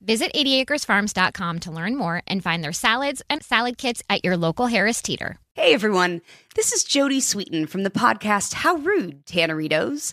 Visit 80acresfarms.com to learn more and find their salads and salad kits at your local Harris Teeter. Hey everyone, this is Jodie Sweetin from the podcast How Rude, Tanneritos.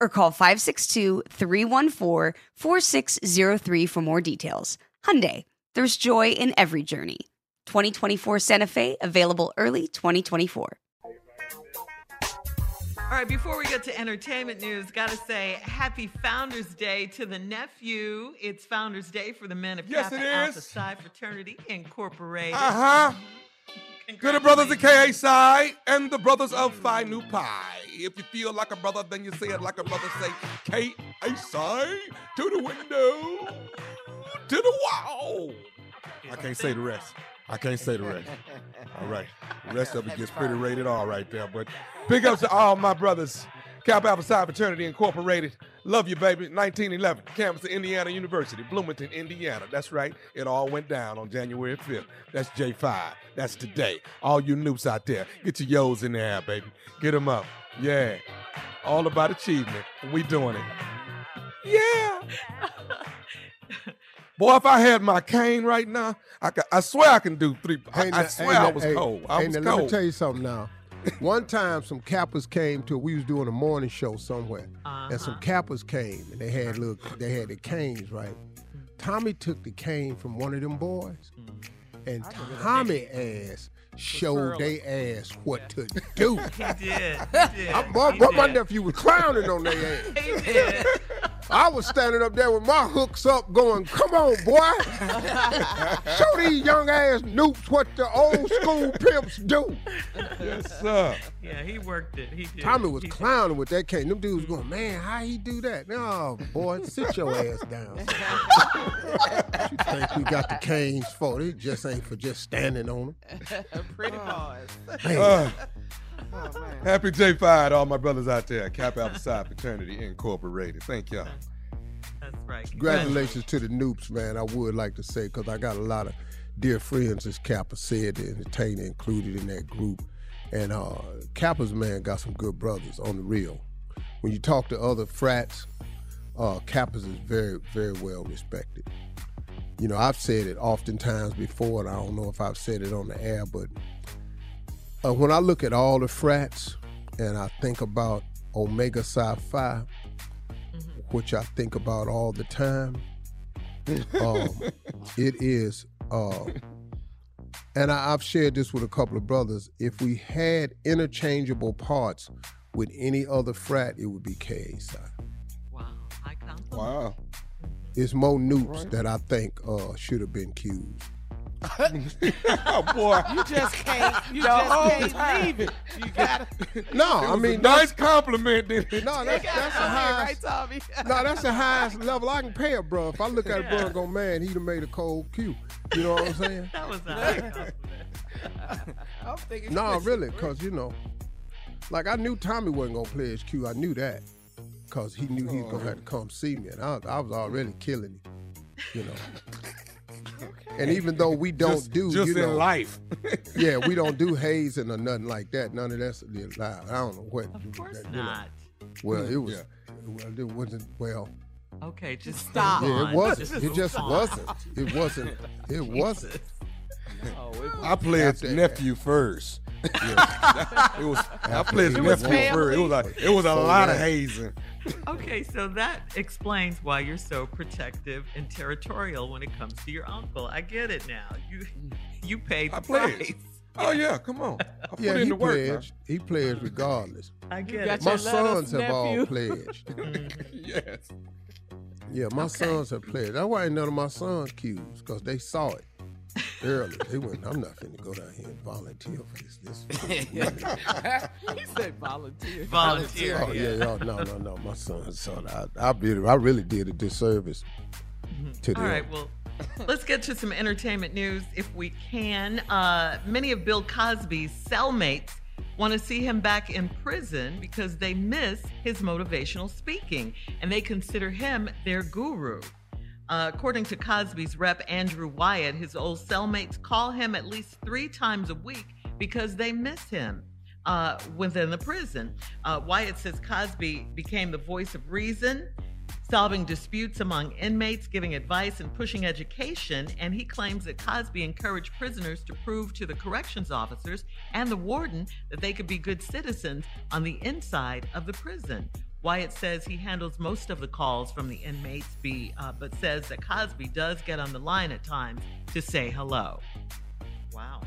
or call 562-314-4603 for more details. Hyundai, there's joy in every journey. 2024 Santa Fe, available early 2024. All right, before we get to entertainment news, gotta say happy Founders Day to the nephew. It's Founders Day for the men of Yes, Kappa it Alpha. Psi Fraternity Incorporated. Uh huh. To the brothers of KA Psi and the brothers of Phi Nu Pi. If you feel like a brother, then you say it like a brother. Say KA Psi to the window, to the wall. I can't say the rest. I can't say the rest. All right. The rest of it gets pretty rated all right there. But big ups to all my brothers. Kappa Alpha Psi Fraternity Incorporated. Love you, baby. 1911, campus of Indiana University, Bloomington, Indiana. That's right. It all went down on January 5th. That's J5. That's today. All you Nupes out there, get your yo's in the air, baby. Get them up. Yeah. All about achievement. We doing it. Yeah. Boy, if I had my cane right now, I, could, I swear I can do three. I, I swear hey, I was hey, cold. I hey, was now, Let me tell you something now. One time, some cappers came to. We was doing a morning show somewhere, and some uh-huh. cappers came, and they had little. They had the canes, right? Mm. Tommy took the cane from one of them boys, mm. and Tommy ass showed they ass what to do. He did. He did. I, boy, He my did. nephew was clowning on their ass. He did. I was standing up there with my hooks up, going, "Come on, boy! Show these young ass Nupes what the old school pimps do." Yes, sir. Yeah, he worked it. He did. Tommy was He did. clowning with that cane. Them dudes going, "Man, how he do that?" No, boy, sit your ass down. what you think we got the canes for? It just ain't for just standing on them. Pretty ah. pause. Oh, happy J5 to all my brothers out there. Kappa Alpha Psi Fraternity Incorporated. Thank y'all. That's right. Congratulations to the Nupes, man. I would like to say because I got a lot of dear friends, as Kappa said, the entertainer included in that group. And uh, Kappa's man got some good brothers on the real. When you talk to other frats, uh, Kappa's is very, very well respected. You know, I've said it oftentimes before, and I don't know if I've said it on the air, but uh, when I look at all the frats and I think about Omega Psi Phi, which I think about all the time, um, it is, uh, and I, I've shared this with a couple of brothers. If we had interchangeable parts with any other frat, it would be KA Psi. Wow, high compliment. Wow. It's more Nupes that I think uh, should have been Ques. oh boy. You just can't. You The just whole can't time. leave it. You got to. No, It I mean a nice compliment. Didn't it? No, that's that's the highest. right, Tommy? No, that's the highest level I can pay a bro. If I look at a bro Yeah. and go, man, he'd have made a cold Que. You know what I'm saying? That was a high compliment. I'm thinking. no, really, because, you know, like I knew Tommy wasn't going to play his cue. I knew that because he knew he was going to have to come see me. And I, I was already killing him, you know. And even though we don't Just- do, just you in life. yeah, we don't do hazing or nothing like that. None of that's allowed. I don't know what. Of course you know. not. Well, it was. Yeah. Well, it wasn't. Well, Okay, just Stop. yeah, it wasn't. Just It just on. wasn't. It wasn't. It wasn't. Oh, I played After- nephew first. it was. I played It was nephew first. It was a. It was a So lot of hazing. Okay, so that explains why you're so protective and territorial when it comes to your uncle. I get it now. You you paid the I pledged. price. Oh yeah, come on. I put Yeah, in he the work. now. pledged. He pledged regardless. I get got it. My sons have all nephew. pledged. Mm. yes. Yeah, my Okay. sons have pledged. That's why ain't none of my sons Ques because they saw it early. They went, I'm not finna go down here and volunteer for this. this. he said volunteer. Volunteer. oh yeah, y'all, no, no, no. My sons son. I, I, really, I really did a disservice to them. All right, well, let's get to some entertainment news if we can. Uh, many of Bill Cosby's cellmates want to see him back in prison because they miss his motivational speaking and they consider him their guru. Uh, according to Cosby's rep, Andrew Wyatt, his old cellmates call him at least three times a week because they miss him uh, within the prison. Uh, Wyatt says Cosby became the voice of reason, solving disputes among inmates, giving advice, and pushing education. And he claims that Cosby encouraged prisoners to prove to the corrections officers and the warden that they could be good citizens on the inside of the prison. Wyatt says he handles most of the calls from the inmates, be, uh, but says that Cosby does get on the line at times to say hello. Wow.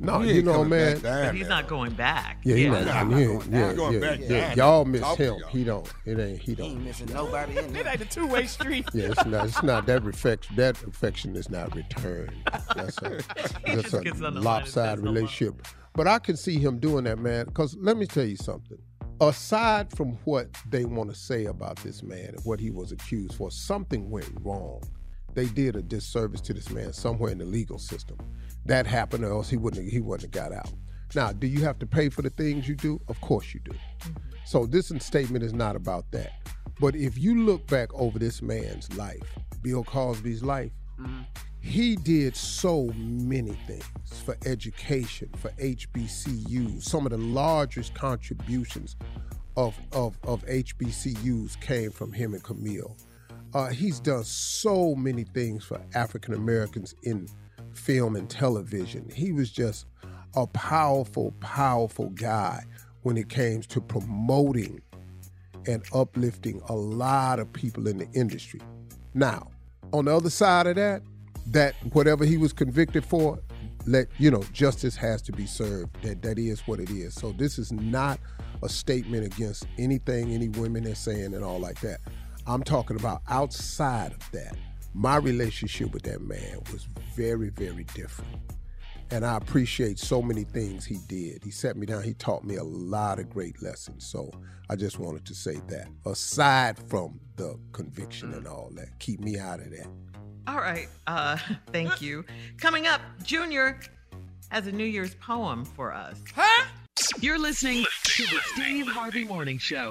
No, He you know, man. down But he's there. not going back. Yeah, he's Yeah. not. Nah, Yeah, I'm yeah, going yeah, down. Yeah, back yeah. Y'all miss Talk him. y'all. He don't. It ain't. He He ain't don't. missing nobody in It ain't a two way street. Yeah, it's not. It's not that affection. That affection is not returned. That's a, that's a gets on the line and lopsided says hello. relationship. But I can see him doing that, man. Because let me tell you something. Aside from what they want to say about this man and what he was accused for, something went wrong. They did a disservice to this man somewhere in the legal system. That happened, or else he wouldn't. Have, he wouldn't have got out. Now, do you have to pay for the things you do? Of course you do. Mm-hmm. So this statement is not about that. But if you look back over this man's life, Bill Cosby's life, mm-hmm. He did so many things for education, for HBCUs. Some of the largest contributions of, of, of HBCUs came from him and Camille. Uh, he's done so many things for African Americans in film and television. He was just a powerful, powerful guy when it came to promoting and uplifting a lot of people in the industry. Now, on the other side of that, that whatever he was convicted for, let you know, justice has to be served. That that is what it is. So this is not a statement against anything any women are saying and all like that. I'm talking about outside of that. My relationship with that man was very, very different. And I appreciate so many things he did. He set me down. He taught me a lot of great lessons. So I just wanted to say that. Aside from the conviction and all that, keep me out of that. All right. Uh, thank you. Coming up, Junior has a New Year's poem for us. Huh? You're listening to the Steve Harvey Morning Show.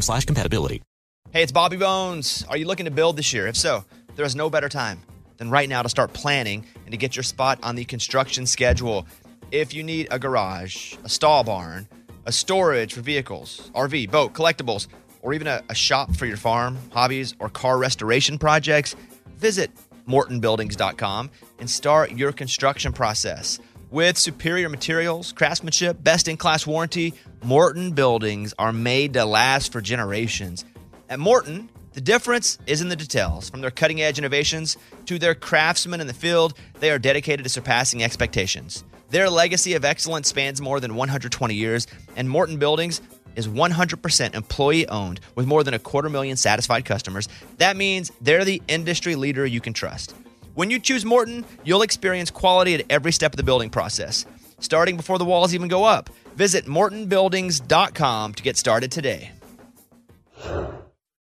slash compatibility. Hey, it's Bobby Bones. Are you looking to build this year? If so, there is no better time than right now to start planning and to get your spot on the construction schedule. If you need a garage, a stall barn, a storage for vehicles, RV, boat, collectibles, or even a, a shop for your farm, hobbies, or car restoration projects, visit mortonbuildings.com and start your construction process. With superior materials, craftsmanship, best in class warranty, Morton buildings are made to last for generations. At Morton, the difference is in the details. From their cutting edge innovations to their craftsmen in the field, they are dedicated to surpassing expectations. Their legacy of excellence spans more than 120 years, and Morton Buildings is 100% employee owned with more than a quarter million satisfied customers. That means they're the industry leader you can trust. When you choose Morton, you'll experience quality at every step of the building process, starting before the walls even go up. Visit mortonbuildings.com to get started today.